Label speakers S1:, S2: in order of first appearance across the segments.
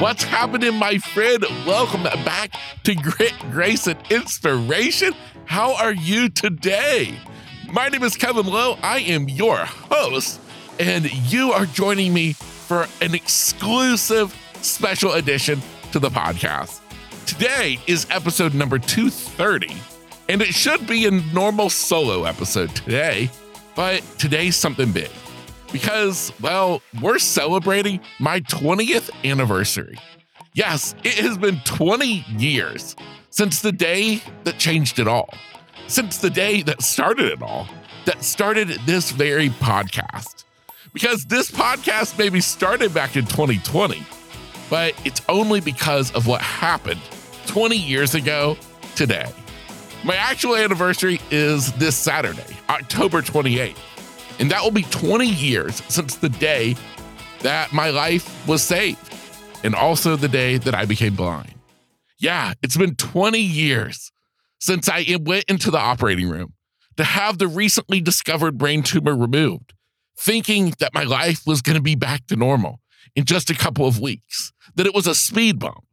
S1: What's happening, my friend? Welcome back to Grit, Grace, and Inspiration. How are you today? My name is Kevin Lowe. I am your host, and you are joining me for an exclusive special edition to the podcast. Today is episode number 230, and it should be a normal solo episode today, but today's something big because, well, we're celebrating my 20th anniversary. Yes, it has been 20 years since the day that changed it all, since the day that started it all, that started this very podcast. Because this podcast maybe started back in 2020, but it's only because of what happened 20 years ago today. My actual anniversary is this Saturday, October 28th. And that will be 20 years since the day that my life was saved, and also the day that I became blind. Yeah, it's been 20 years since I went into the operating room to have the recently discovered brain tumor removed, thinking that my life was going to be back to normal in just a couple of weeks, that it was a speed bump.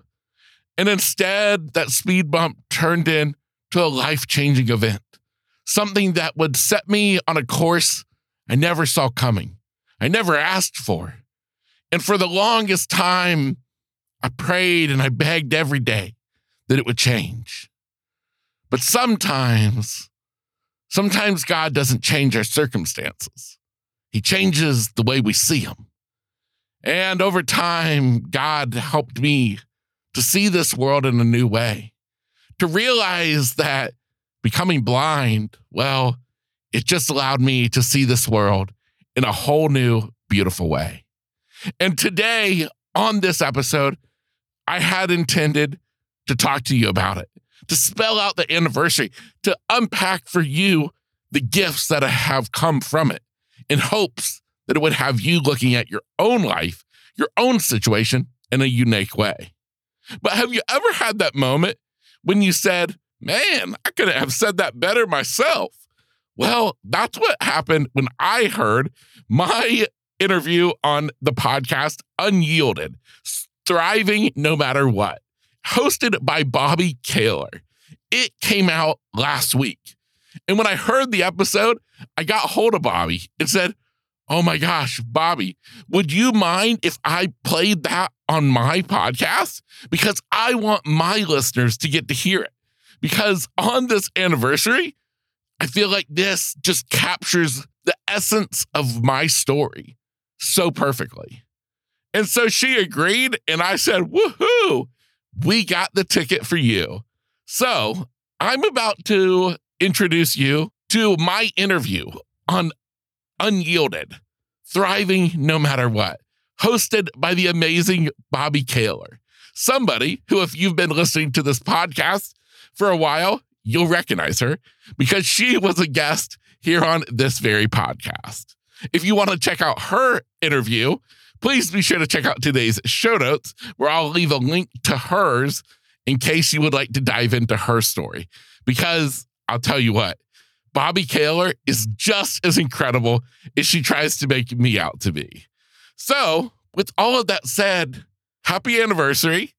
S1: And instead, that speed bump turned into a life changing event, something that would set me on a course I never saw coming. I never asked for. And for the longest time, I prayed and I begged every day that it would change. But sometimes, sometimes God doesn't change our circumstances. He changes the way we see them. And over time, God helped me to see this world in a new way, to realize that becoming blind, well, it just allowed me to see this world in a whole new, beautiful way. And today on this episode, I had intended to talk to you about it, to spell out the anniversary, to unpack for you the gifts that have come from it in hopes that it would have you looking at your own life, your own situation in a unique way. But have you ever had that moment when you said, Man, I could have said that better myself? Well, that's what happened when I heard my interview on the podcast Unyielded, Thriving No Matter What, hosted by Bobbi Kahler. It came out last week. And when I heard the episode, I got hold of Bobbi and said, Oh my gosh, Bobbi, would you mind if I played that on my podcast? Because I want my listeners to get to hear it. Because on this anniversary, I feel like this just captures the essence of my story so perfectly. And so she agreed, and I said, Woohoo, we got the ticket for you. So I'm about to introduce you to my interview on Unyielded, Thriving No Matter What, hosted by the amazing Bobbi Kahler. Somebody who, if you've been listening to this podcast for a while, you'll recognize her because she was a guest here on this very podcast. If you want to check out her interview, please be sure to check out today's show notes where I'll leave a link to hers in case you would like to dive into her story. Because I'll tell you what, Bobbi Kahler is just as incredible as she tries to make me out to be. So, with all of that said, happy anniversary.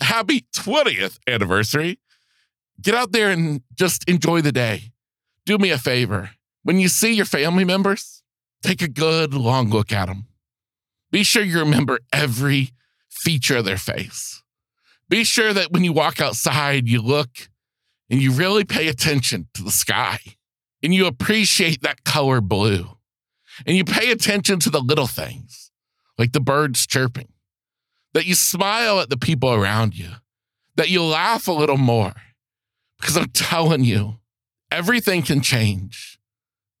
S1: Happy 20th anniversary get out there and just enjoy the day. Do me a favor. When you see your family members, take a good long look at them. Be sure you remember every feature of their face. Be sure that when you walk outside, you look and you really pay attention to the sky and you appreciate that color blue. And you pay attention to the little things, like the birds chirping, that you smile at the people around you, that you laugh a little more because I'm telling you, everything can change.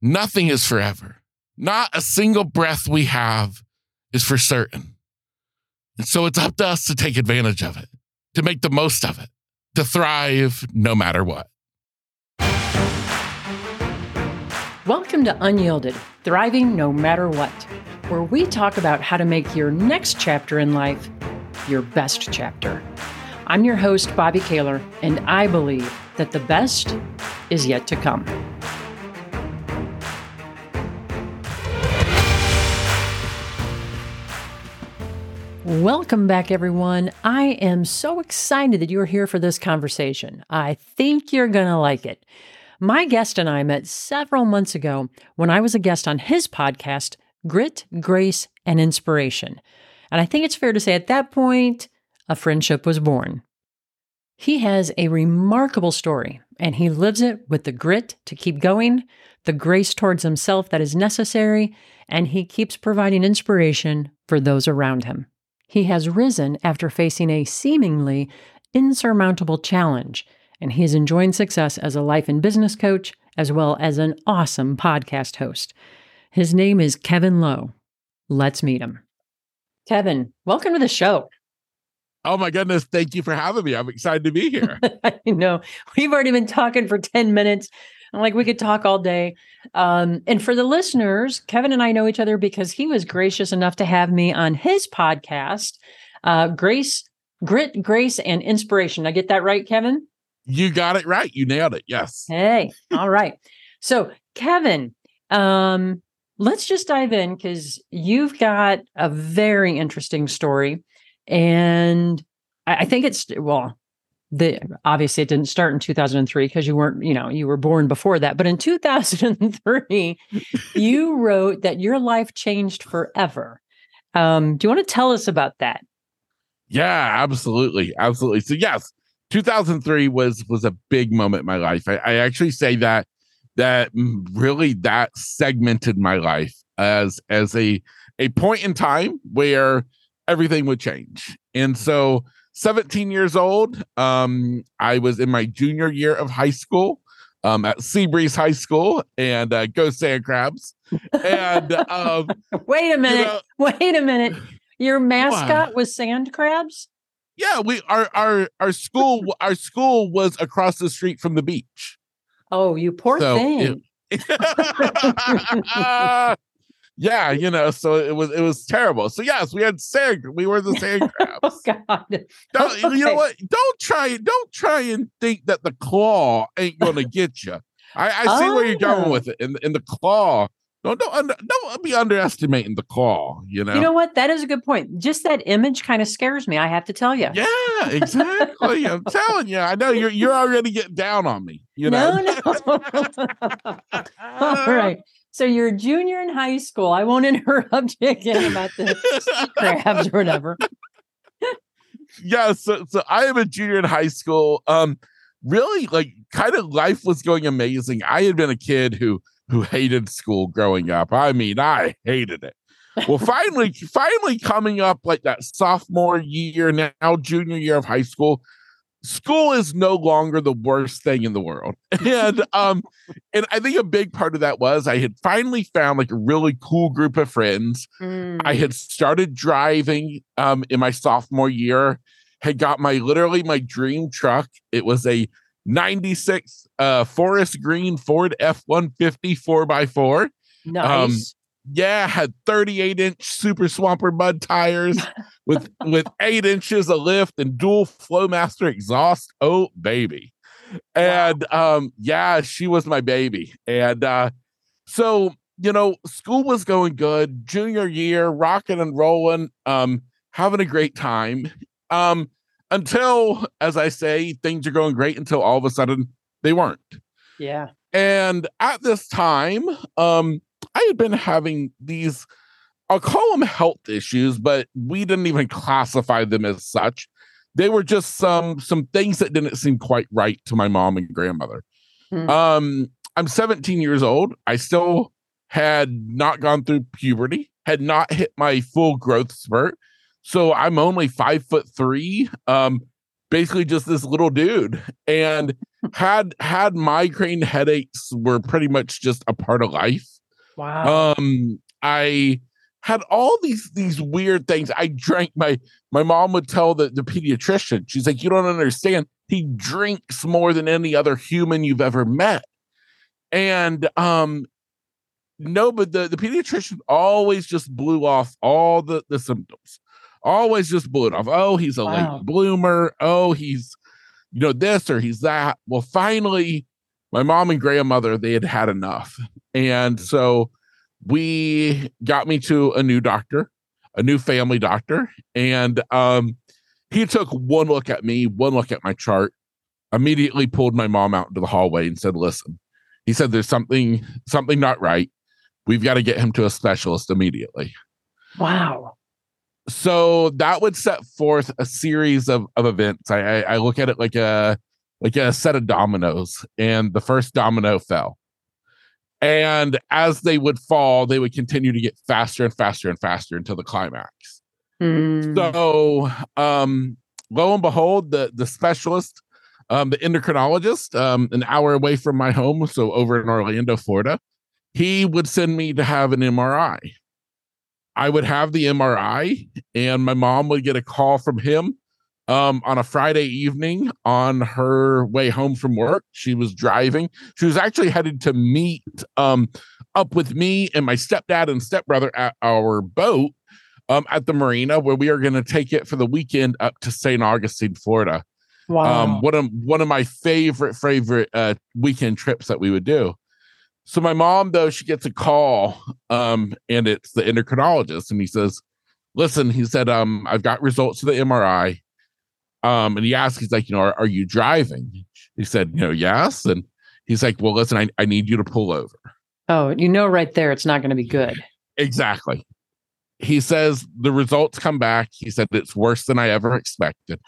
S1: Nothing is forever. Not a single breath we have is for certain. And so it's up to us to take advantage of it, to make the most of it, to thrive no matter what.
S2: Welcome to Unyielded, Thriving No Matter What, where we talk about how to make your next chapter in life your best chapter. I'm your host, Bobbi Kahler, and I believe that the best is yet to come. Welcome back, everyone. I am so excited that you're here for this conversation. I think you're going to like it. My guest and I met several months ago when I was a guest on his podcast, Grit, Grace, and Inspiration. And I think it's fair to say at that point, a friendship was born. He has a remarkable story, and he lives it with the grit to keep going, the grace towards himself that is necessary, and he keeps providing inspiration for those around him. He has risen after facing a seemingly insurmountable challenge, and he is enjoying success as a life and business coach as well as an awesome podcast host. His name is Kevin Lowe. Let's meet him. Kevin, welcome to the show.
S1: Oh my goodness. Thank you for having me. I'm excited to be here.
S2: I know. We've already been talking for 10 minutes. I'm like, we could talk all day. Um, and for the listeners, Kevin and I know each other because he was gracious enough to have me on his podcast, uh, Grace, Grit, Grace, and Inspiration. I get that right, Kevin?
S1: You got it right. You nailed it. Yes.
S2: Hey, all right. So, Kevin, um, let's just dive in because you've got a very interesting story. And I, I think it's, well, the obviously it didn't start in 2003 because you weren't you know you were born before that but in 2003 you wrote that your life changed forever. Um, do you want to tell us about that?
S1: Yeah absolutely absolutely. So yes 2003 was was a big moment in my life. I, I actually say that that really that segmented my life as as a a point in time where everything would change and so 17 years old. Um, I was in my junior year of high school um, at Seabreeze High School and uh, go sand crabs. And um,
S2: wait a minute, you know, wait a minute. Your mascot was sand crabs.
S1: Yeah, we our our our school our school was across the street from the beach.
S2: Oh, you poor so thing. It,
S1: yeah, you know, so it was it was terrible. So yes, we had sand. We were the sand oh, crabs. oh God! Don't, okay. You know what? Don't try. Don't try and think that the claw ain't going to get you. I, I see oh. where you're going oh. with it. In in the claw, don't don't under, don't be underestimating the claw. You know.
S2: You know what? That is a good point. Just that image kind of scares me. I have to tell you.
S1: Yeah, exactly. I'm telling you. I know you're you're already getting down on me. You know. No,
S2: no. All right. So you're a junior in high school. I won't interrupt you again about the crabs or whatever.
S1: yeah, so so I am a junior in high school. Um, really, like, kind of life was going amazing. I had been a kid who who hated school growing up. I mean, I hated it. Well, finally, finally coming up like that sophomore year, now junior year of high school, school is no longer the worst thing in the world. And um and I think a big part of that was I had finally found like a really cool group of friends. Mm. I had started driving um in my sophomore year, had got my literally my dream truck. It was a 96 uh forest green Ford F150 4x4.
S2: Nice. Um,
S1: yeah, had 38 inch super swamper mud tires with with eight inches of lift and dual flowmaster exhaust. Oh baby. And wow. um, yeah, she was my baby. And uh, so, you know, school was going good, junior year, rocking and rolling, um, having a great time. Um, until, as I say, things are going great until all of a sudden they weren't.
S2: Yeah.
S1: And at this time, um, I had been having these, I'll call them health issues, but we didn't even classify them as such. They were just some some things that didn't seem quite right to my mom and grandmother. Hmm. Um, I'm 17 years old. I still had not gone through puberty, had not hit my full growth spurt. So I'm only five foot three. Um, basically just this little dude and had had migraine headaches were pretty much just a part of life
S2: Wow.
S1: Um, I had all these these weird things. I drank my my mom would tell the, the pediatrician, she's like, you don't understand. He drinks more than any other human you've ever met. And um no, but the, the pediatrician always just blew off all the, the symptoms. Always just blew it off. Oh, he's a wow. late bloomer. Oh, he's you know this or he's that. Well, finally, my mom and grandmother they had had enough and so we got me to a new doctor a new family doctor, and um, he took one look at me, one look at my chart, immediately pulled my mom out into the hallway and said, "Listen," he said, "There's something something not right. We've got to get him to a specialist immediately."
S2: Wow.
S1: So that would set forth a series of, of events. I, I, I look at it like a like a set of dominoes, and the first domino fell. And as they would fall, they would continue to get faster and faster and faster until the climax.
S2: Mm.
S1: So, um, lo and behold, the the specialist, um, the endocrinologist, um, an hour away from my home, so over in Orlando, Florida, he would send me to have an MRI. I would have the MRI, and my mom would get a call from him um, on a Friday evening on her way home from work. She was driving. She was actually headed to meet um, up with me and my stepdad and stepbrother at our boat um, at the marina, where we are going to take it for the weekend up to St. Augustine, Florida.
S2: Wow.
S1: Um, one of one of my favorite favorite uh, weekend trips that we would do. So my mom, though, she gets a call, um, and it's the endocrinologist, and he says, "Listen," he said, um, "I've got results of the MRI." Um, and he asked, he's like, you know, are, are you driving? He said, you know, yes. And he's like, well, listen, I, I need you to pull over.
S2: oh, you know, right there, it's not going to be good.
S1: Exactly. He says the results come back. He said it's worse than I ever expected.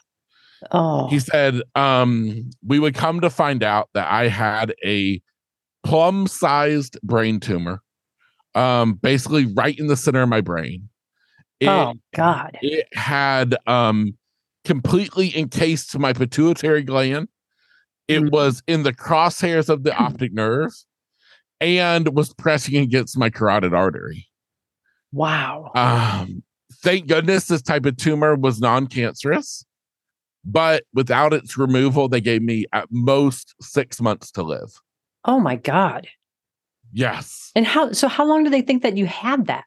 S2: Oh,
S1: He said, um, we would come to find out that I had a plum sized brain tumor, um, basically right in the center of my brain. It,
S2: oh God.
S1: it had um completely encased my pituitary gland. It
S2: Mhm.
S1: was in the crosshairs of the optic nerve and was pressing against my carotid artery.
S2: Wow.
S1: Um, thank goodness this type of tumor was non-cancerous, but without its removal, they gave me at most six months to live.
S2: oh my God.
S1: Yes.
S2: And how? So how long do they think that you had that?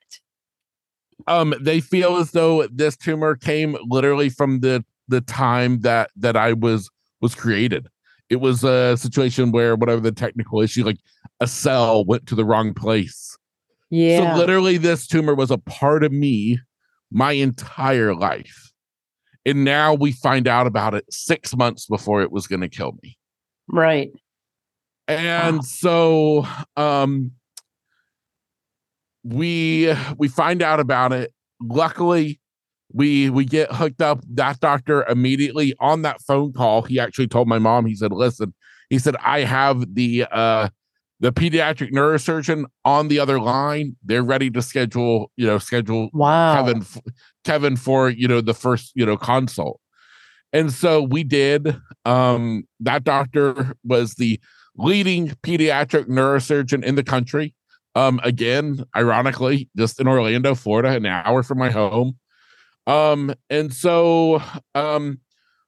S1: Um they feel as though this tumor came literally from the the time that that i was was created it was a situation where whatever the technical issue like a cell went to the wrong place
S2: Yeah.
S1: so literally this tumor was a part of me my entire life and now we find out about it six months before it was going to kill me
S2: right.
S1: and
S2: Wow.
S1: so um we we find out about it luckily we we get hooked up that doctor immediately on that phone call he actually told my mom he said listen he said i have the uh the pediatric neurosurgeon on the other line they're ready to schedule you know schedule
S2: Wow.
S1: Kevin Kevin for you know the first you know consult. And so we did um that doctor was the leading pediatric neurosurgeon in the country. Um again, ironically, just in Orlando, Florida, an hour from my home. Um and so um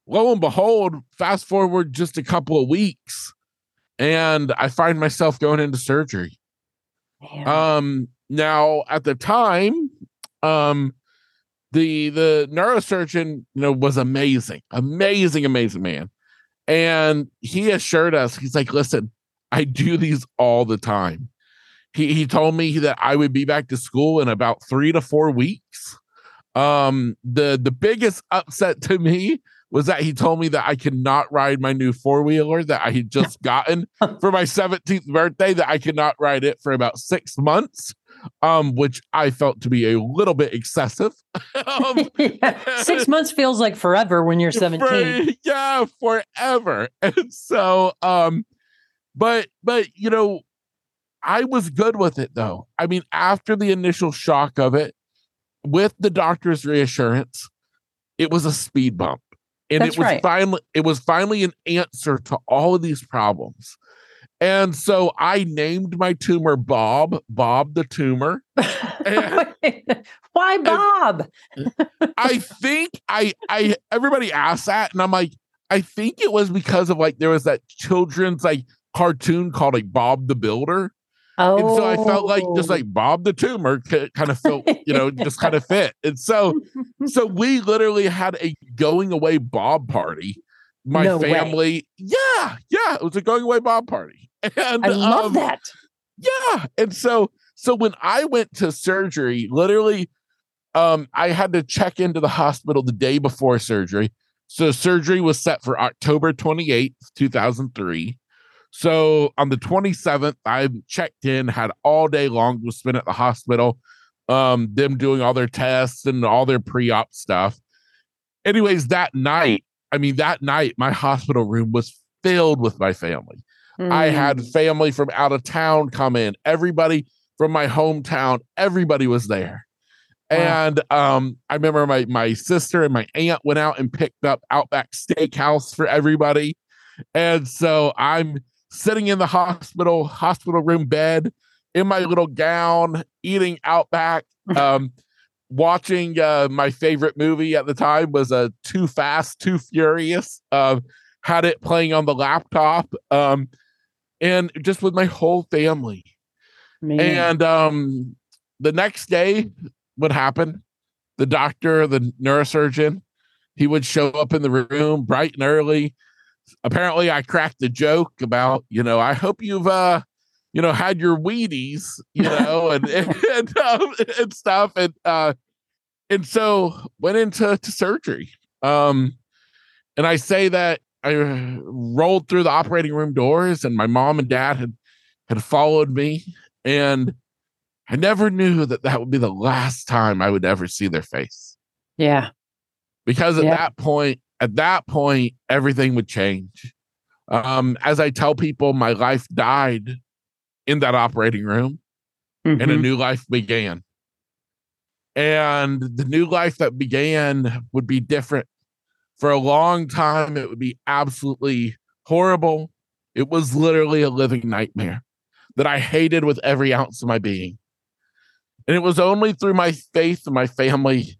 S1: lo and behold, fast forward just a couple of weeks and I find myself going into surgery. Um, now at the time, um, the the neurosurgeon, you know, was amazing, amazing, amazing man. And he assured us, he's like, listen, I do these all the time. He he told me that I would be back to school in about three to four weeks. Um, the the biggest upset to me was that he told me that I could not ride my new four wheeler that I had just gotten for my 17th birthday, that I could not ride it for about six months, um, which I felt to be a little bit excessive. um,
S2: Yeah. Six months feels like forever when you're 17.
S1: for- yeah, forever. And so, um, but but you know, I was good with it though. I mean, after the initial shock of it, with the doctor's reassurance, it was a speed bump. And
S2: That's
S1: it was
S2: right.
S1: finally it was finally an answer to all of these problems. And so I named my tumor Bob, Bob the tumor.
S2: Why Bob?
S1: I think I I everybody asks that, and I'm like, I think it was because of like there was that children's like cartoon called like Bob the Builder,
S2: Oh.
S1: and so I felt like just like Bob the tumor kind of felt you know just kind of fit, and so so we literally had a going away Bob party. My
S2: No way.
S1: family, yeah, yeah, it was a going away Bob party, and
S2: I love
S1: um,
S2: that.
S1: yeah. And so so when I went to surgery, literally um, I had to check into the hospital the day before surgery. So surgery was set for October 28th, 2003. So on the 27th, I checked in, had all day long to spend at the hospital, um, them doing all their tests and all their pre-op stuff. Anyways, that night, I mean, that night, my hospital room was filled with my family. Mm. I had mm. family from out of town come in, everybody from my hometown, everybody was there. Wow. And um, I remember my my sister and my aunt went out and picked up Outback Steakhouse for everybody. And so I'm sitting in the hospital, hospital room bed in my little gown, eating Outback, um, watching uh, my favorite movie at the time was a uh, Too Fast, Too Furious. Uh, had it playing on the laptop, um, and just with my whole family. Man. And um, the next day, what happened? The doctor, the neurosurgeon, he would show up in the room bright and early. Apparently, I cracked a joke about, you know, I hope you've, uh, you know, had your Wheaties, you know, and and, and, um, and stuff, and uh, and so went into to surgery. Um, and I say that I rolled through the operating room doors, and my mom and dad had had followed me, and I never knew that that would be the last time I would ever see their face.
S2: Yeah.
S1: Because at yeah. that point, at that point, everything would change. Um, as I tell people, my life died in that operating room mm-hmm. and a mm-hmm. new life began. And the new life that began would be different. For a long time, it would be absolutely horrible. It was literally a living nightmare that I hated with every ounce of my being. And it was only through my faith and my family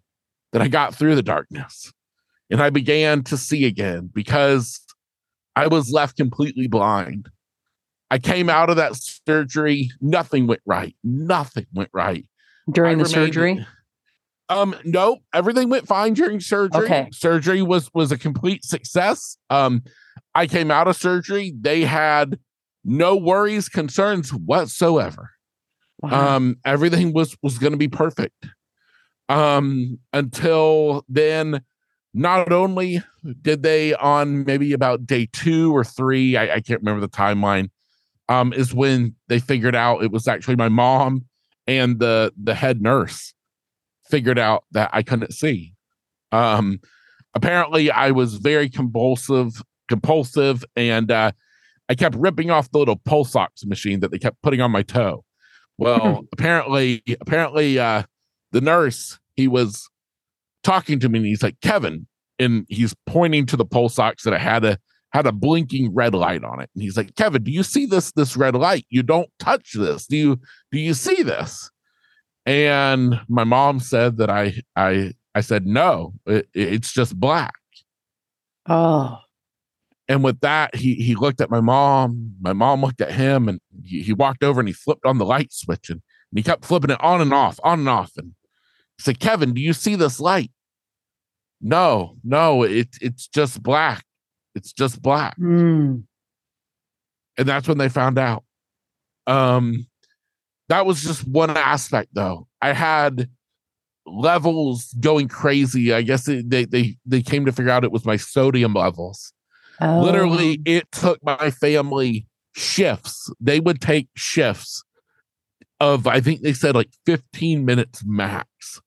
S1: that I got through the darkness. And I began to see again because I was left completely blind. I came out of that surgery, nothing went right. Nothing went right.
S2: During I the remained, surgery?
S1: Um, no, everything went fine during surgery. Okay. Surgery was was a complete success. Um, I came out of surgery. They had no worries, concerns whatsoever. Wow. Um, everything was was going to be perfect. Um, until then, not only did they on maybe about day two or three, I, I can't remember the timeline, um, is when they figured out it was actually my mom and the the head nurse figured out that I couldn't see. Um, apparently, I was very compulsive, compulsive, and uh, I kept ripping off the little pulse ox machine that they kept putting on my toe. Well, apparently, apparently, uh, the nurse he was talking to me, and he's like, "Kevin," and he's pointing to the pulse ox that I had a had a blinking red light on it, and he's like, "Kevin, do you see this this red light? You don't touch this. Do you do you see this?" And my mom said that I I I said no, it, it's just black.
S2: Oh.
S1: And with that, he he looked at my mom. My mom looked at him, and he, he walked over and he flipped on the light switch, and, and he kept flipping it on and off, on and off. And said, "Kevin, do you see this light?" No, no, it's it's just black. It's just black.
S2: Mm.
S1: And that's when they found out. Um, that was just one aspect, though. I had levels going crazy. I guess they they they came to figure out it was my sodium levels. Oh. Literally, it took my family shifts. They would take shifts of, I think they said like 15 minutes max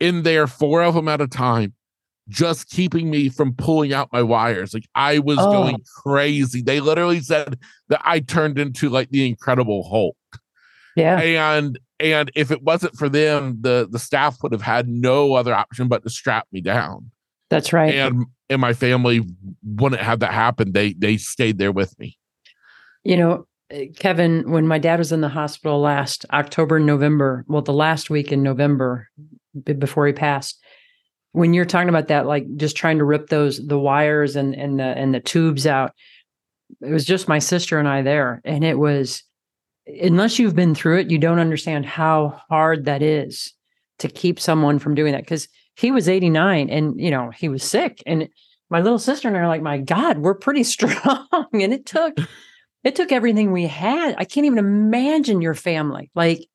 S1: in there, four of them at a time, just keeping me from pulling out my wires. Like I was oh. going crazy. They literally said that I turned into like the Incredible Hulk.
S2: Yeah.
S1: And and if it wasn't for them, the the staff would have had no other option but to strap me down.
S2: That's right.
S1: And and my family wouldn't have that happen. They they stayed there with me.
S2: You know, eh, Kevin, when my dad was in the hospital last October, November, well, the last week in November before he passed, when you're talking about that, like just trying to rip those the wires and and the and the tubes out, it was just my sister and I there, and it was unless you've been through it, you don't understand how hard that is to keep someone from doing that because he was 89 and you know he was sick and my little sister and I are like my god we're pretty strong and it took it took everything we had. I can't even imagine your family like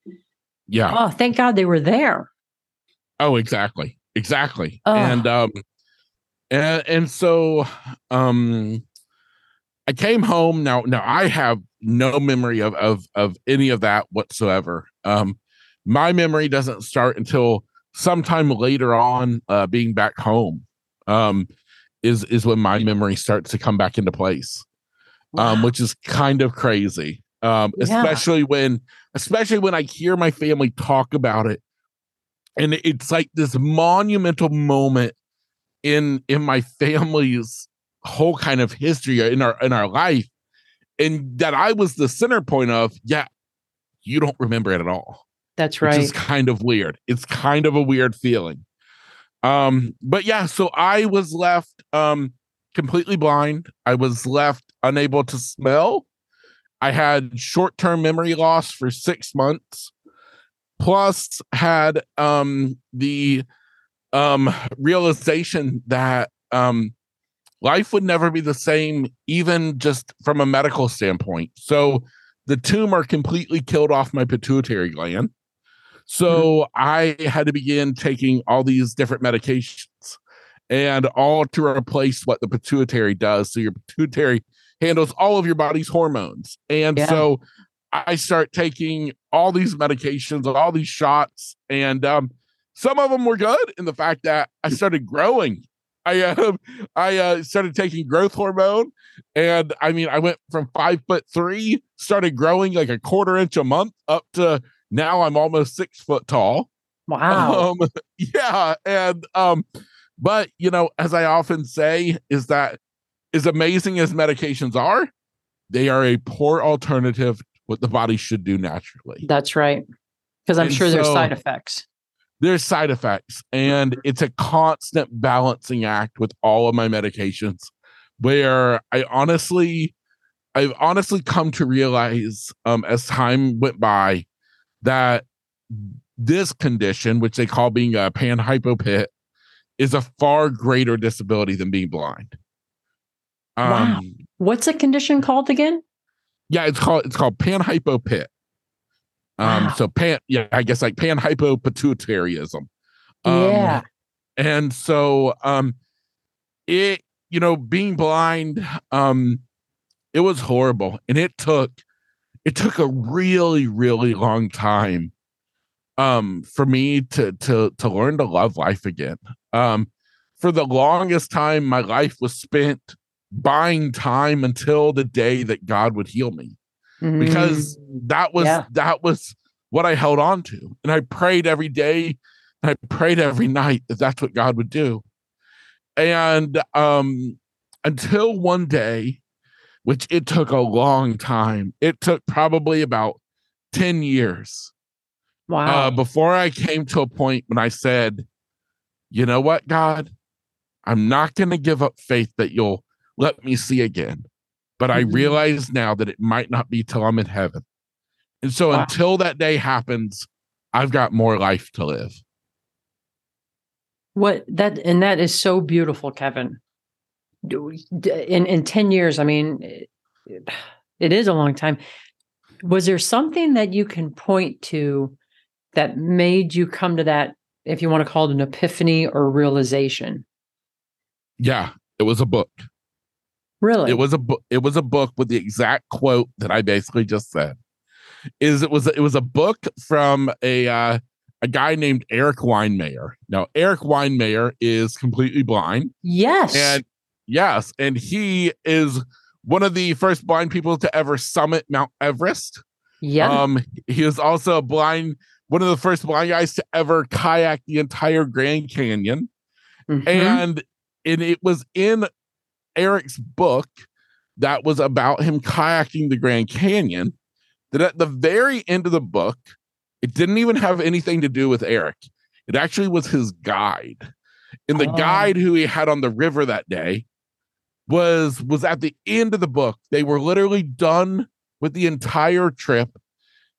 S1: yeah.
S2: Oh thank god they were there
S1: Oh, exactly. Exactly. And um and and so um I came home now now I have no memory of of of any of that whatsoever. Um my memory doesn't start until sometime later on uh being back home. Um is is when my memory starts to come back into place. Um which is kind of crazy. Um
S2: Yeah.
S1: especially when especially when I hear my family talk about it and it's like this monumental moment in in my family's whole kind of history in our in our life. And that I was the center point of yeah you don't remember it at all.
S2: That's right.
S1: is kind of weird. It's kind of a weird feeling. Um but yeah so I was left um completely blind. I was left unable to smell. I had short-term memory loss for 6 months plus had um the um realization that um life would never be the same even just from a medical standpoint. So the tumor completely killed off my pituitary gland. So i had to begin taking all these different medications and all to replace what the pituitary does. So your pituitary handles all of your body's hormones. And
S2: Yeah.
S1: so I start taking all these medications, all these shots, and um, some of them were good in the fact that I started growing. I uh, I uh, started taking growth hormone, and I mean, I went from five foot three, started growing like a quarter inch a month, up to now I'm almost six foot tall.
S2: wow.
S1: Um, yeah, and um, but you know, as I often say, is that as amazing as medications are, they are a poor alternative what the body should do naturally.
S2: That's right. Because I'm
S1: And
S2: sure there's
S1: so-
S2: side effects.
S1: There's side effects, and it's a constant balancing act with all of my medications. Where I honestly, I've honestly come to realize, um, as time went by, that this condition, which they call being a panhypopit, is a far greater disability than being blind. Um,
S2: Wow. What's a condition called again?
S1: Yeah, it's called it's called panhypopit. Um,
S2: Wow.
S1: so pan, yeah, I guess like panhypopituitarism. Um,
S2: yeah.
S1: and so um, it you know being blind, um, it was horrible, and it took it took a really really long time, um, for me to to to learn to love life again. Um, for the longest time, my life was spent buying time until the day that God would heal me because that was.
S2: Yeah.
S1: that was what I held on to, and I prayed every day, and I prayed every night that that's what God would do, and um, until one day, which it took a long time, it took probably about ten years
S2: Mm, wow.
S1: uh, before I came to a point when I said, you know what, God, I'm not going to give up faith that you'll let me see again. But I
S2: Mhm.
S1: realize now that it might not be till I'm in heaven. And so
S2: Wow.
S1: until that day happens, I've got more life to live.
S2: What that and that is so beautiful, Kevin. In in ten years, I mean, it is a long time. Was there something that you can point to that made you come to that, if you want to call it an epiphany or realization?
S1: Yeah, it was a book.
S2: Really?
S1: It was a book. It was a book with the exact quote that I basically just said. Is it was it was a book from a uh, a guy named Erik Weihenmayer. Now Erik Weihenmayer is completely blind,
S2: yes.
S1: and yes, and he is one of the first blind people to ever summit Mount Everest.
S2: yeah.
S1: Um, he is also a blind, one of the first blind guys to ever kayak the entire Grand Canyon
S2: Mhm.
S1: and and it was in Erik's book that was about him kayaking the Grand Canyon. That at the very end of the book, it didn't even have anything to do with Erik. It actually was his guide, and the
S2: Oh.
S1: guide who he had on the river that day was was at the end of the book. They were literally done with the entire trip,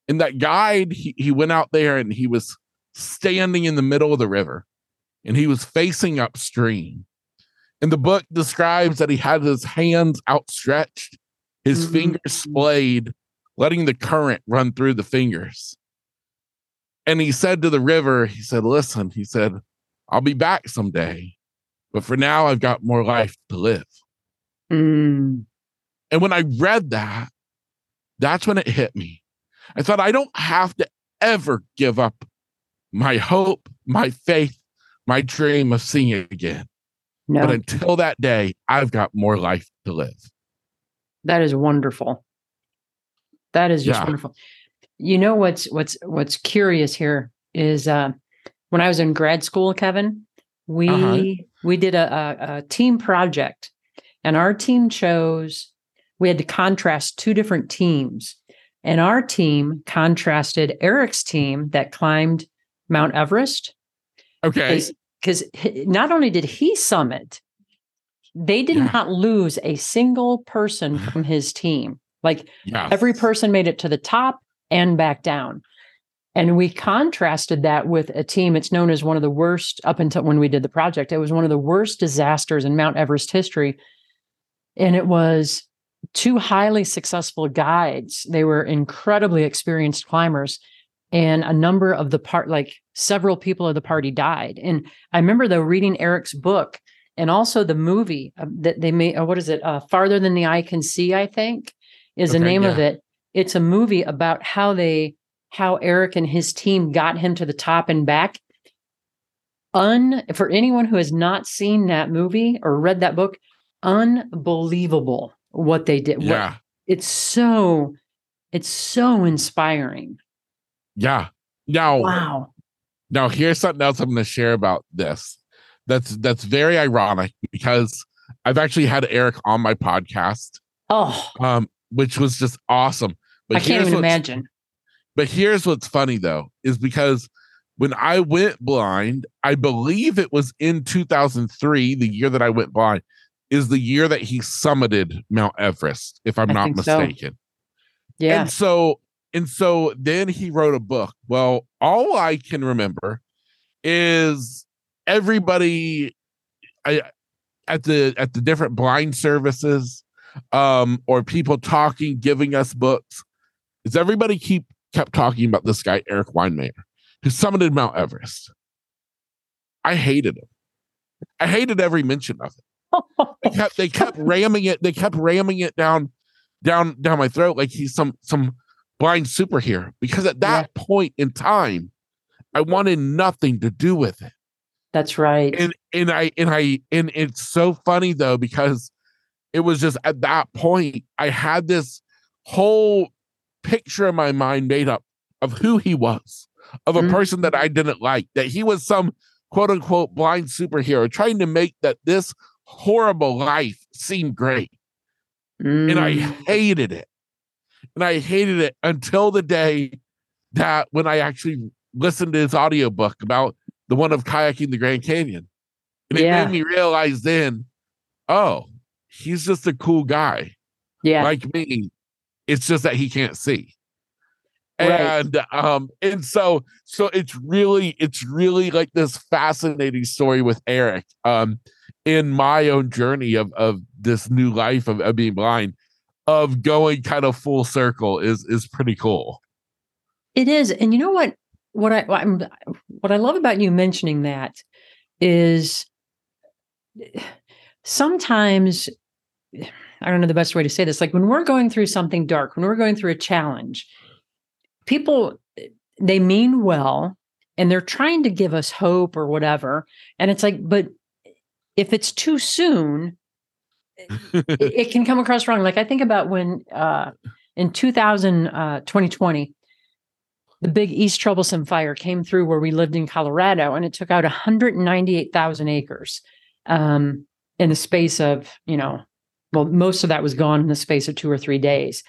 S1: and that guide he, he went out there and he was standing in the middle of the river and he was facing upstream. And the book describes that he had his hands outstretched, his
S2: Mhm.
S1: fingers splayed, letting the current run through the fingers. And he said to the river, he said, Listen, he said, I'll be back someday, but for now, I've got more life to live.
S2: Mm.
S1: And when I read that, that's when it hit me. I thought, I don't have to ever give up my hope, my faith, my dream of seeing it again.
S2: No,
S1: But until that day, I've got more life to live.
S2: that is wonderful. That is just
S1: Yeah.
S2: wonderful. You know what's what's what's curious here is uh, when I was in grad school, Kevin, we
S1: Uh-huh.
S2: we did a, a, a team project, and our team chose. We had to contrast two different teams, and our team contrasted Erik's team that climbed Mount Everest
S1: Okay.
S2: Because not only did he summit, they did
S1: Yeah.
S2: not lose a single person from his team. Like
S1: Yeah.
S2: every person made it to the top and back down. And we contrasted that with a team. It's known as one of the worst up until when we did the project. It was one of the worst disasters in Mount Everest history. And it was two highly successful guides. They were incredibly experienced climbers. And a number of the part, like several people of the party died. And I remember though reading Erik's book and also the movie uh, that they made. Uh, what is it? Uh, Farther than the eye can see, I think, is the
S1: Okay,
S2: name of it. It's a movie about how they, how Erik and his team got him to the top and back. Un for anyone who has not seen that movie or read that book, unbelievable what they did. What-
S1: Yeah.
S2: it's so, it's so inspiring.
S1: Yeah. Now,
S2: Wow.
S1: now here's something else I'm going to share about this. That's that's very ironic because I've actually had Erik on my podcast,
S2: Oh,
S1: um, which was just awesome. But
S2: I can't even imagine.
S1: But here's what's funny though, is because when I went blind, I believe it was in 2003, the year that I went blind, is the year that he summited Mount Everest, if I'm
S2: I
S1: not
S2: think so.
S1: mistaken.
S2: Yeah.
S1: And so and so then he wrote a book. Well, all I can remember is everybody I at the at the different blind services um or people talking giving us books is everybody keep kept talking about this guy Erik Weihenmayer who summited Mount Everest. I hated him. I hated every mention of it they kept they kept ramming it they kept ramming it down down down my throat like he's some some blind superhero because at that point in time i wanted nothing to do with it
S2: That's right.
S1: and and i and i and it's so funny though because it was just at that point i had this whole picture in my mind made up of who he was of a
S2: Mhm.
S1: person that i didn't like that he was some quote unquote blind superhero trying to make that this horrible life seem great and I
S2: Mm.
S1: hated it. And I hated it until the day that when I actually listened to his audiobook about the one of kayaking the Grand Canyon. And it
S2: Yeah.
S1: made me realize then, oh, he's just a cool guy
S2: yeah.
S1: like me. It's just that he can't see.
S2: Right.
S1: And um, and so so it's really, it's really like this fascinating story with Erik. Um, in my own journey of of this new life of, of being blind, of going kind of full circle is is pretty cool.
S2: It is, and you know what? What I what, I love about you mentioning that is sometimes I don't know the best way to say this. Like when we're going through something dark, when we're going through a challenge, people they mean well and they're trying to give us hope or whatever, and it's like, but if it's too soon, it, can come across wrong. Like I think about when uh, in 2000, uh, 2020, the big East Troublesome fire came through where we lived in Colorado, and it took out 198,000 acres um, in the space of, you know, well, most of that was gone in the space of two or three days.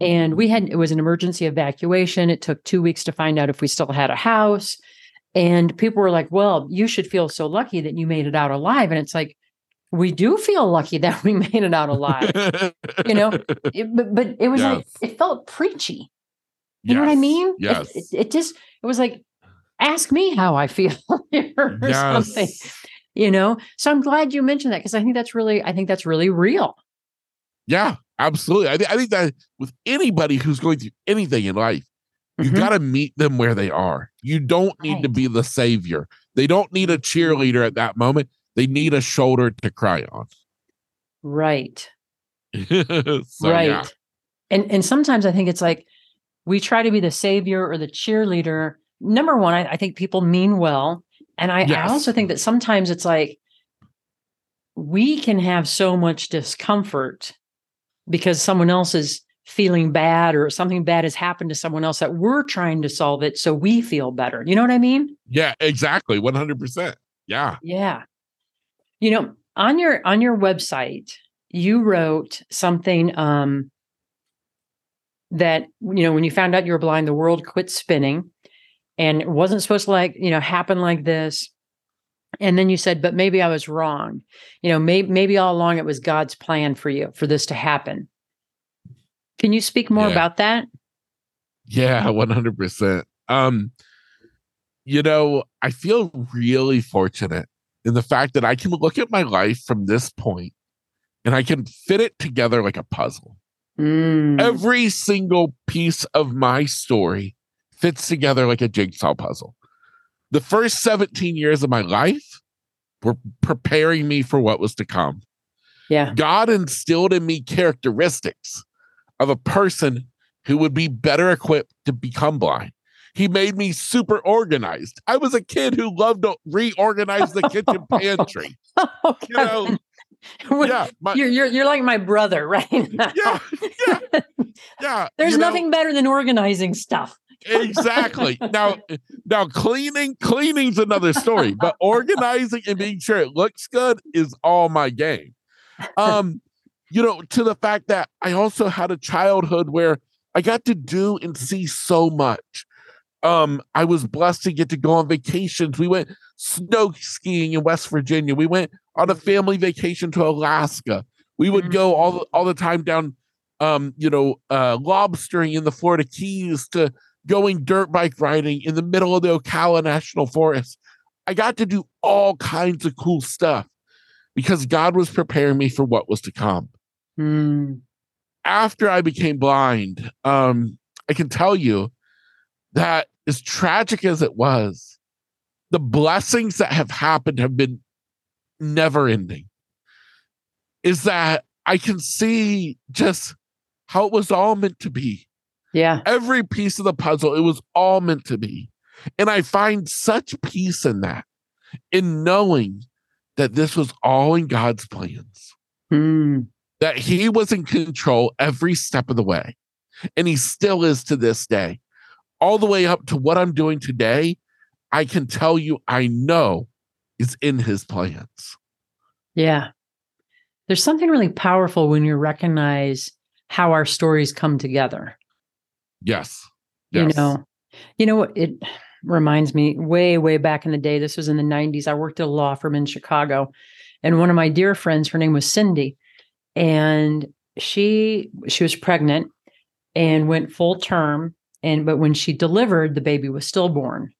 S2: And we had, it was an emergency evacuation. It took two weeks to find out if we still had a house. And people were like, well, you should feel so lucky that you made it out alive. And it's like, we do feel lucky that we made it out alive. you know, It- but, but it was like, it felt preachy. You know what I mean? It-
S1: Yes.
S2: It, it just, it was like, ask me how I feel or something,
S1: yes.
S2: you know? So I'm glad you mentioned that because I think that's really, I think that's really real.
S1: Yeah, absolutely. I, thi- I think that with anybody who's going through anything in life, You
S2: Mhm.
S1: got to meet them where they are. You don't need to be the savior. They don't need a cheerleader at that moment. They need a shoulder to cry on.
S2: right.
S1: so,
S2: right.
S1: yeah.
S2: And and sometimes I think it's like we try to be the savior or the cheerleader. Number one, I, I think people mean well. And I, I also think that sometimes it's like we can have so much discomfort because someone else is feeling bad or something bad has happened to someone else that we're trying to solve it so we feel better. You know what I mean?
S1: Yeah, exactly. 100%. Yeah.
S2: Yeah. You know, on your on your website, you wrote something um that you know, when you found out you were blind, the world quit spinning and it wasn't supposed to like, you know, happen like this. And then you said, but maybe I was wrong. You know, maybe maybe all along it was God's plan for you for this to happen. Can you speak more
S1: Yeah.
S2: about that?
S1: Yeah, 100%. Um you know, I feel really fortunate in the fact that I can look at my life from this point and I can fit it together like a puzzle.
S2: Mm,
S1: Every single piece of my story fits together like a jigsaw puzzle. The first 17 years of my life were preparing me for what was to come.
S2: yeah.
S1: God instilled in me characteristics of a person who would be better equipped to become blind. He made me super organized. I was a kid who loved to reorganize the kitchen pantry. You know, yeah, my,
S2: you're, you're you're like my brother, right?
S1: yeah, yeah, yeah.
S2: There's
S1: you know,
S2: nothing better than organizing stuff.
S1: exactly. Now, now cleaning, cleaning's another story, but organizing and being sure it looks good is all my game. Um, you know, to the fact that I also had a childhood where I got to do and see so much. Um, I was blessed to get to go on vacations. We went snow skiing in West Virginia. We went on a family vacation to Alaska. We would
S2: Mhm.
S1: go all the, all the time down, um, you know, uh, lobstering in the Florida Keys to going dirt bike riding in the middle of the Ocala National Forest. I got to do all kinds of cool stuff because God was preparing me for what was to come.
S2: Mm,
S1: After I became blind, um, I can tell you that as tragic as it was, the blessings that have happened have been never ending. Is that I can see just how it was all meant to be.
S2: Yeah.
S1: every piece of the puzzle it was all meant to be. And i find such peace in that in knowing that this was all in god's plans.
S2: Mm,
S1: that he was in control every step of the way. And he still is to this day all the way up to what i'm doing today i can tell you i know is in his plans
S2: yeah. There's something really powerful when you recognize how our stories come together.
S1: yes
S2: You know, you know what it reminds me way, way back in the day. This was in the 90s. I worked at a law firm in Chicago. And one of my dear friends, her name was Cindy, and she she was pregnant and went full term. And but when she delivered, the baby was stillborn.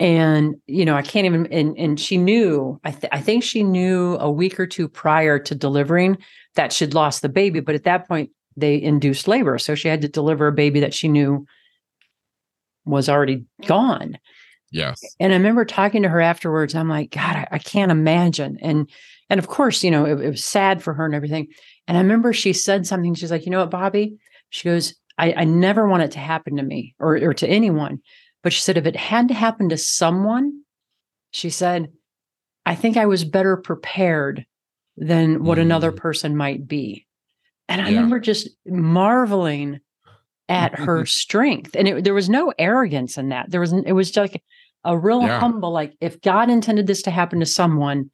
S2: And you know, I can't even. And and she knew. I th- I think she knew a week or two prior to delivering that she'd lost the baby. But at that point, they induced labor, so she had to deliver a baby that she knew was already gone.
S1: yes
S2: And I remember talking to her afterwards. I'm like, God, I, I can't imagine. And and of course, you know, it, it was sad for her and everything. And I remember she said something. She's like, you know what, Bobbi? She goes, I, I never want it to happen to me or or to anyone. But she said, if it had to happen to someone, she said, I think I was better prepared than what another
S1: Mm.
S2: person might be. And I
S1: Yeah.
S2: remember just marveling at her strength. And it, there was no arrogance in that. There was, it was just like a real
S1: Yeah.
S2: humble, like if God intended this to happen to someone,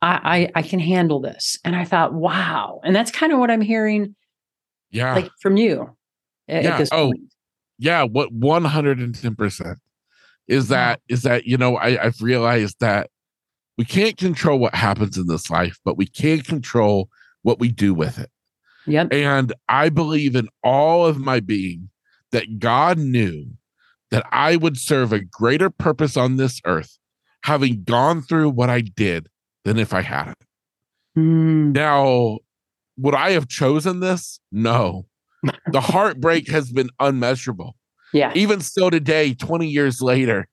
S2: I, I, I can handle this. And I thought, wow. And that's kind of what I'm hearing
S1: yeah
S2: like from you
S1: Yeah.
S2: at this
S1: Oh,
S2: point.
S1: yeah what 110% is that is that you know I, i've realized that we can't control what happens in this life but we can control what we do with it
S2: Yep.
S1: and i believe in all of my being that god knew that i would serve a greater purpose on this earth having gone through what i did than if i hadn't
S2: Mm,
S1: now, would I have chosen this? No. The heartbreak has been unmeasurable.
S2: Yeah.
S1: Even so today, 20 years later,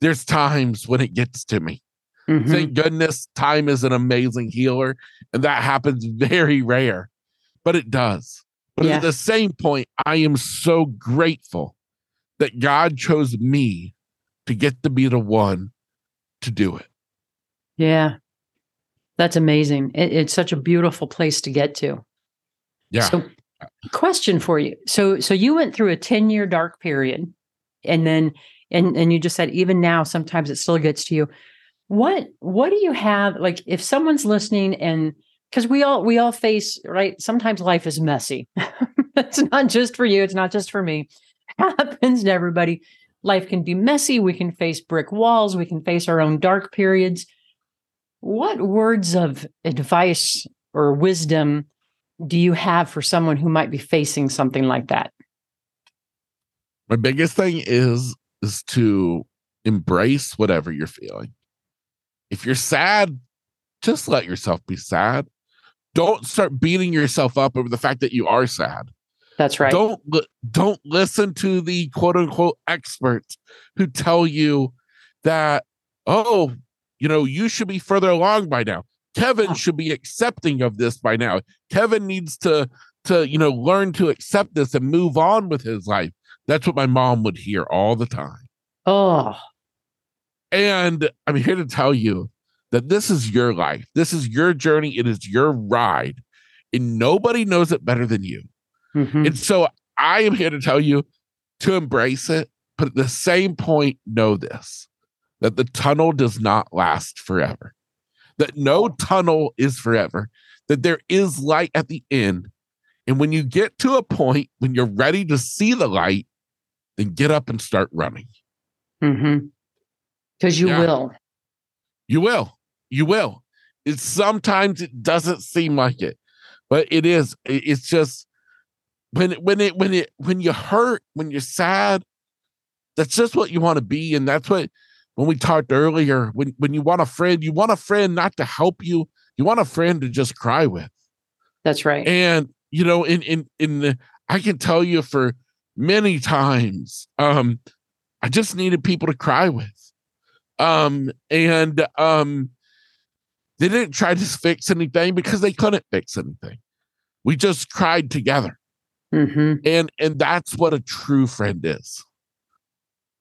S1: there's times when it gets to me.
S2: Mhm.
S1: Thank goodness time is an amazing healer, and that happens very rare, but it does. But
S2: Yeah.
S1: at the same point, I am so grateful that God chose me to get to be the one to do it.
S2: Yeah. That's amazing. It, it's such a beautiful place to get to.
S1: Yeah.
S2: So, question for you. So, so you went through a 10 year dark period and then, and, and you just said, even now, sometimes it still gets to you. What, what do you have? Like if someone's listening and, because we all, we all face, right? Sometimes life is messy. it's not just for you. It's not just for me. Happens to everybody. Life can be messy. We can face brick walls. We can face our own dark periods. What words of advice or wisdom do you have for someone who might be facing something like that?
S1: My biggest thing is is to embrace whatever you're feeling. If you're sad, just let yourself be sad. Don't start beating yourself up over the fact that you are sad.
S2: That's right.
S1: Don't li- don't listen to the quote unquote experts who tell you that oh, you know, you should be further along by now. Kevin should be accepting of this by now. Kevin needs to to you know learn to accept this and move on with his life. That's what my mom would hear all the time.
S2: oh,
S1: And I'm here to tell you that this is your life. This is your journey. It is your ride. And nobody knows it better than you.
S2: mhm.
S1: And so I am here to tell you to embrace it, but at the same point, know this that the tunnel does not last forever, that no oh. tunnel is forever, that there is light at the end. And when you get to a point when you're ready to see the light, then get up and start running.
S2: Mm-hmm. Because you
S1: Yeah.
S2: will.
S1: You will. You will. It's sometimes it doesn't seem like it, but it is. It's just when it when it when it when you hurt, when you're sad, that's just what you want to be. And that's what when we talked earlier, when when you want a friend, you want a friend not to help you, you want a friend to just cry with.
S2: That's right.
S1: And you know, in in in the I can tell you for many times, um, I just needed people to cry with. Um, and um they didn't try to fix anything because they couldn't fix anything. We just cried together.
S2: hmm
S1: And and that's what a true friend is.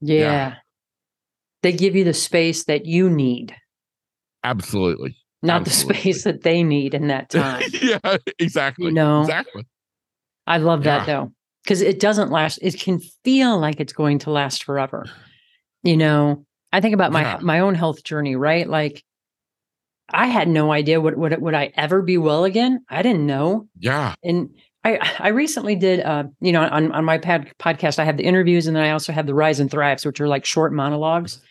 S2: Yeah.
S1: Yeah.
S2: They give you the space that you need,
S1: Absolutely.
S2: not
S1: Absolutely.
S2: the space that they need in that time.
S1: yeah, exactly.
S2: You know?
S1: exactly.
S2: I love that
S1: Yeah.
S2: though, because it doesn't last. It can feel like it's going to last forever. You know, I think about my
S1: Yeah.
S2: my own health journey, right? Like, I had no idea what would would I ever be well again. I didn't know,
S1: Yeah.
S2: and I I recently did, uh, you know, on on my pad, podcast, I have the interviews, and then I also have the Rise and Thrives, which are like short monologues,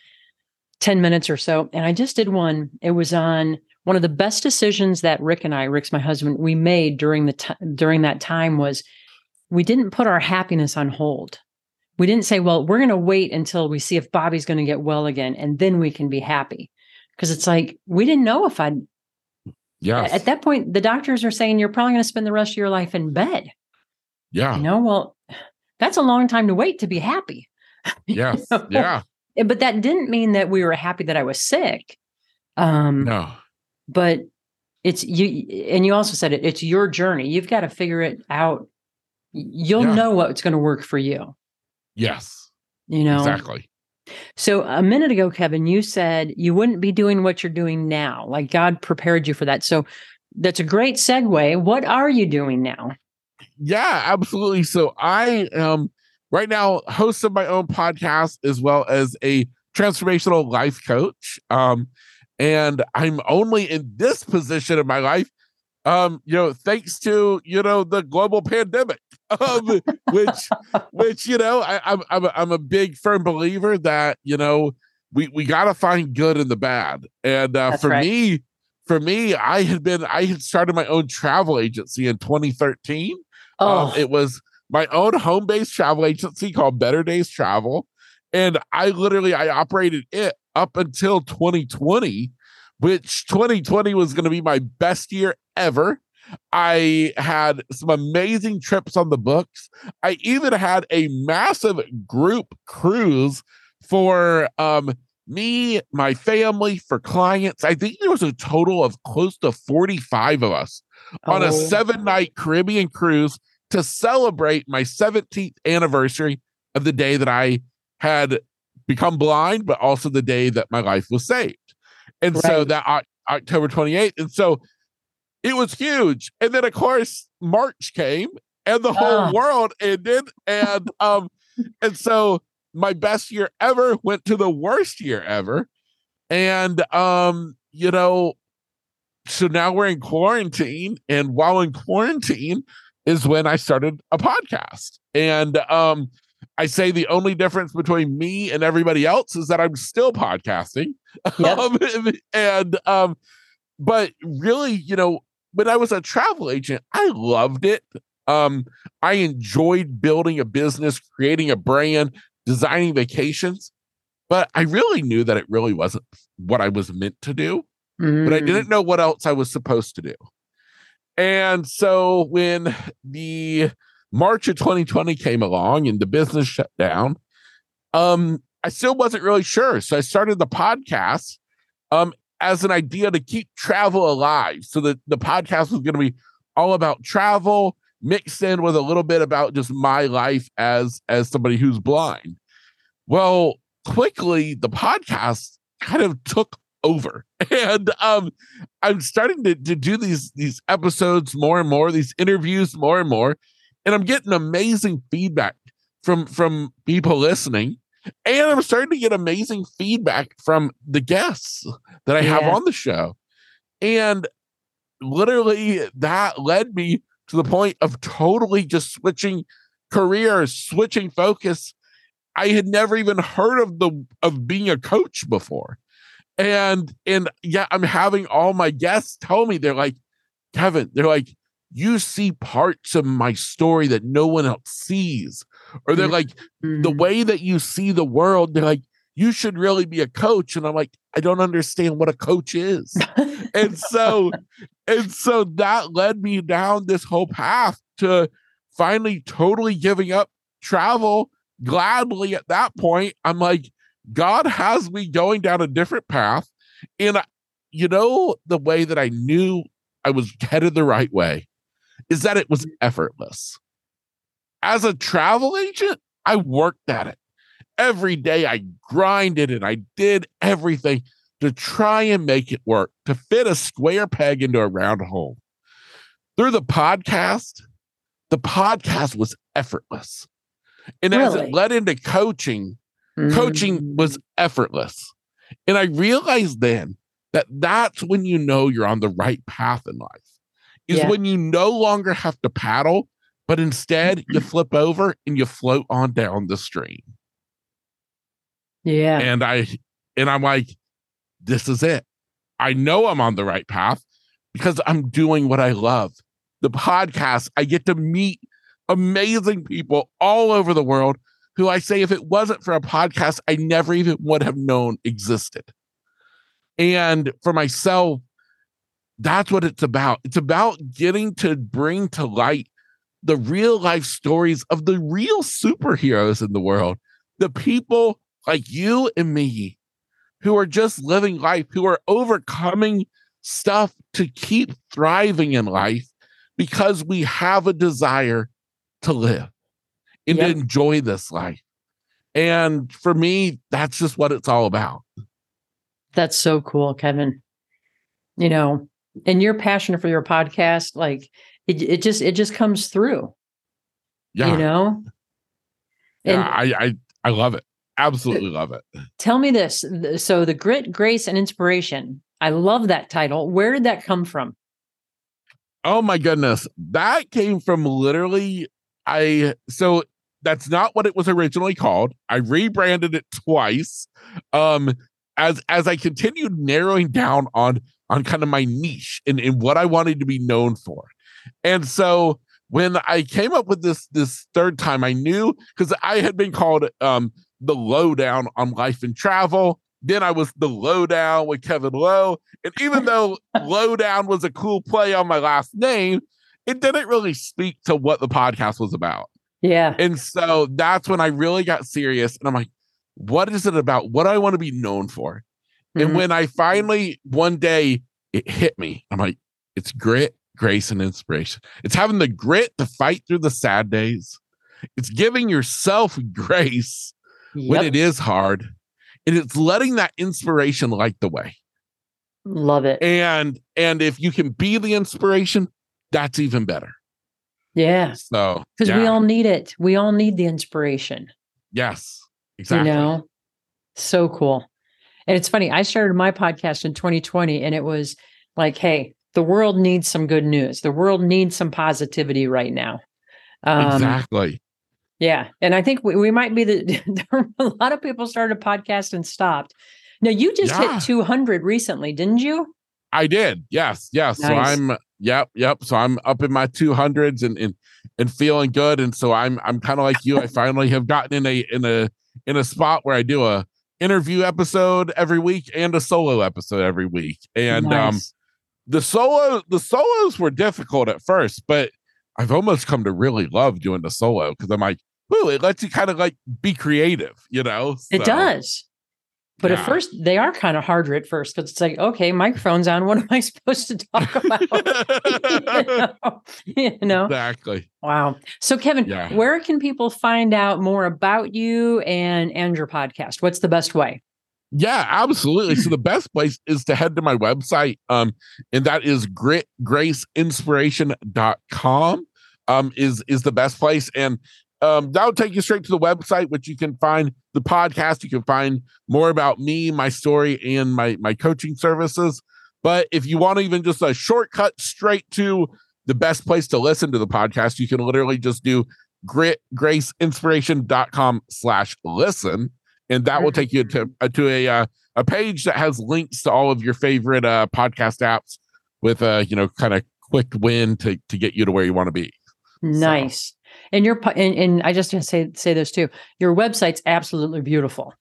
S2: ten minutes or so. And I just did one. It was on one of the best decisions that Rick and I, Rick's my husband, we made during the ti during that time was we didn't put our happiness on hold. We didn't say, well, we're going to wait until we see if Bobbi's going to get well again, and then we can be happy. Because it's like we didn't know if I'd
S1: Yes.
S2: at that point, the doctors are saying you're probably going to spend the rest of your life in bed.
S1: yeah.
S2: You know, well, that's a long time to wait to be happy.
S1: Yes.
S2: know?
S1: Yeah.
S2: But that didn't mean that we were happy that I was sick. Um,
S1: No.
S2: But it's you, and you also said it. It's your journey. You've got to figure it out. You'll
S1: Yeah.
S2: know what's going to work for you.
S1: Yes.
S2: You know,
S1: Exactly.
S2: So a minute ago, Kevin, you said you wouldn't be doing what you're doing now. Like God prepared you for that. So that's a great segue. What are you doing now?
S1: Yeah, absolutely. So I am right now host of my own podcast as well as a transformational life coach. Um, and I'm only in this position in my life, um, you know, thanks to you know the global pandemic, um, which which you know I, I'm I'm a, I'm a big firm believer that you know we we got to find good in the bad, and uh,
S2: That's
S1: for
S2: right.
S1: me, for me, I had been I had started my own travel agency in 2013.
S2: Oh,
S1: Um, it was my own home based travel agency called Better Days Travel. And I literally I operated it up until 2020, which 2020 was going to be my best year ever. I had some amazing trips on the books. I even had a massive group cruise for um, me, my family, for clients. I think there was a total of close to 45 of us oh. on a oh. seven night Caribbean cruise to celebrate my 17th anniversary of the day that I had become blind, but also the day that my life was saved. And right. so that uh, October 28th. And so it was huge. And then of course March came and the whole uh. world ended. And um, and so my best year ever went to the worst year ever. And um, you know, so now we're in quarantine. And while in quarantine is when I started a podcast. And um, I say the only difference between me and everybody else is that I'm still podcasting. Yep. Um, and um, but really, you know, when I was a travel agent, I loved it. Um, I enjoyed building a business, creating a brand, designing vacations, but I really knew that it really wasn't what I was meant to do. Mm. But I didn't mm. know what else I was supposed to do. And so when the March of 2020 came along and the business shut down, um, I still wasn't really sure. So I started the podcast um, as an idea to keep travel alive. So the, the podcast was going to be all about travel, mixed in with a little bit about just my life as as somebody who's blind. Well, quickly the podcast kind of took over. And um I'm starting to, to do these these episodes more and more, these interviews more and more, and I'm getting amazing feedback from from people listening. And I'm starting to get amazing feedback from the guests that I yeah. have on the show. And literally that led me to the point of totally just switching careers, switching focus. I had never even heard of the of being a coach before. And and yeah, I'm having all my guests tell me they're like, Kevin, they're like, you see parts of my story that no one else sees. Or they're like, mm-hmm. the way that you see the world, they're like, you should really be a coach. And I'm like, I don't understand what a coach is. and so, and so that led me down this whole path to finally totally giving up travel gladly at that point. I'm like, God has me going down a different path. And you know, the way that I knew I was headed the right way is that it was mm-hmm. effortless. As a travel agent, I worked at it every day I grinded and I did everything to try and make it work, to fit a square peg into a round hole. Through the podcast, the podcast was effortless. And really? as it led into coaching, mm-hmm. coaching was effortless. And I realized then that that's when you know you're on the right path in life, is yeah. when you no longer have to paddle, but instead you flip over and you float on down the stream.
S2: Yeah.
S1: And I and I'm like, this is it. I know I'm on the right path because I'm doing what I love. The podcast, I get to meet amazing people all over the world who I say if it wasn't for a podcast, I never even would have known existed. And for myself, that's what it's about. It's about getting to bring to light the real life stories of the real superheroes in the world, the people like you and me who are just living life, who are overcoming stuff to keep thriving in life because we have a desire to live and yep. to enjoy this life. And for me, that's just what it's all about.
S2: That's so cool, Kevin. You know, and your passion for your podcast, like it, it just it just comes through. Yeah. You know?
S1: And yeah, I, I I love it. Uh, Absolutely love it.
S2: Tell me this. So, the grit, grace, and inspiration. I love that title. Where did that come from?
S1: Oh my goodness. That came from literally, I, so that's not what it was originally called. I rebranded it twice. Um, as as I continued narrowing down on on kind of my niche and, and what I wanted to be known for. And so when I came up with this this third time, I knew because I had been called um the lowdown on life and travel, Then I was the lowdown with Kevin Lowe. And even though lowdown was a cool play on my last name, it didn't really speak to what the podcast was about.
S2: Yeah.
S1: And so that's when I really got serious. And I'm like, what is it about? What do I want to be known for? And
S2: Mhm.
S1: when I finally one day it hit me, I'm like, it's grit, grace, and inspiration. It's having the grit to fight through the sad days. It's giving yourself grace when it is hard. And it's letting that inspiration light the way.
S2: Love it.
S1: And and if you can be the inspiration, that's even better.
S2: Yeah.
S1: So
S2: Because we all need it. We all need the inspiration.
S1: yes, exactly.
S2: You know, so cool. And it's funny. I started my podcast in 2020, and it was like, hey, the world needs some good news. The world needs some positivity right now. Um,
S1: exactly.
S2: Yeah. And I think we, we might be the, a lot of people started a podcast and stopped. Now, you just
S1: Yeah.
S2: hit 200 recently, didn't you?
S1: I did. Yes. Yes. So I'm yep, yep. So I'm up in my 200s and and and feeling good and so I'm I'm kind of like you. I finally have gotten in a in a in a spot where I do a interview episode every week and a solo episode every week. And um the solo the solos were difficult at first, but I've almost come to really love doing the solo because I'm like, ooh, it lets you kind of like be creative, you know?
S2: it does. But at first, they are kind of harder at first because it's like, okay, microphone's on. What am I supposed to talk about? you, know? you know?
S1: exactly.
S2: Wow. So, Kevin,
S1: Yeah.
S2: where can people find out more about you and and your podcast? What's the best way?
S1: Yeah, absolutely. So the best place is to head to my website. Um, and that is gritgraceinspiration.com. Um, is is the best place. And um, that'll take you straight to the website, which you can find the podcast. You can find more about me, my story, and my my coaching services. But if you want to even just a shortcut straight to the best place to listen to the podcast, you can literally just do grit gritgraceinspiration.com slash listen and that will take you to uh, to a uh, a page that has links to all of your favorite uh, podcast apps with a you know kind of quick win to to get you to where you want to be.
S2: Nice. And your and, and I just say say this too. Your website's absolutely beautiful.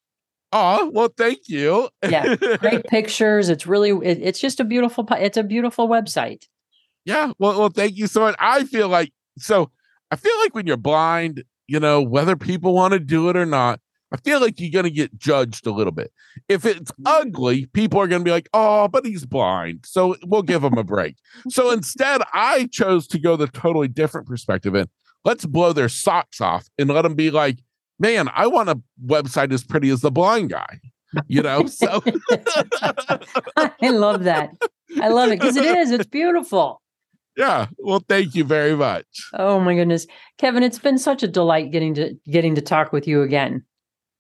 S1: Oh well, thank you.
S2: Yeah, Great pictures. It's really it, it's just a beautiful it's a beautiful website.
S1: yeah. Well, well, thank you so much. I feel like so. I feel like when you're blind, you know, whether people want to do it or not, I feel like you're going to get judged a little bit. If it's ugly, people are going to be like, "Oh, but he's blind," so we'll give him a break. so instead, I chose to go the totally different perspective and let's blow their socks off and let them be like, "Man, I want a website as pretty as the blind guy." You know, so
S2: I love that. I love it because it is. It's beautiful.
S1: yeah. Well, thank you very much.
S2: Oh my goodness, Kevin! It's been such a delight getting to getting to talk with you again.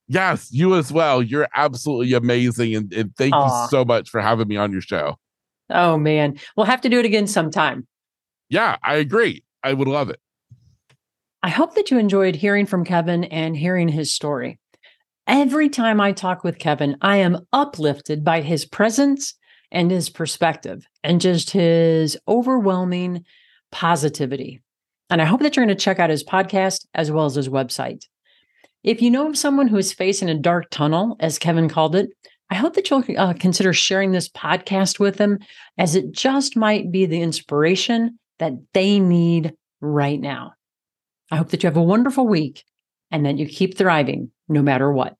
S1: Yes, you as well. You're absolutely amazing. And, and thank
S2: Aw.
S1: you so much for having me on your show.
S2: Oh man, we'll have to do it again sometime.
S1: Yeah, I agree. I would love it.
S2: I hope that you enjoyed hearing from Kevin and hearing his story. Every time I talk with Kevin, I am uplifted by his presence and his perspective and just his overwhelming positivity. And I hope that you're going to check out his podcast as well as his website. If you know of someone who is facing a dark tunnel, as Kevin called it, I hope that you'll uh, consider sharing this podcast with them, as it just might be the inspiration that they need right now. I hope that you have a wonderful week and that you keep thriving no matter what.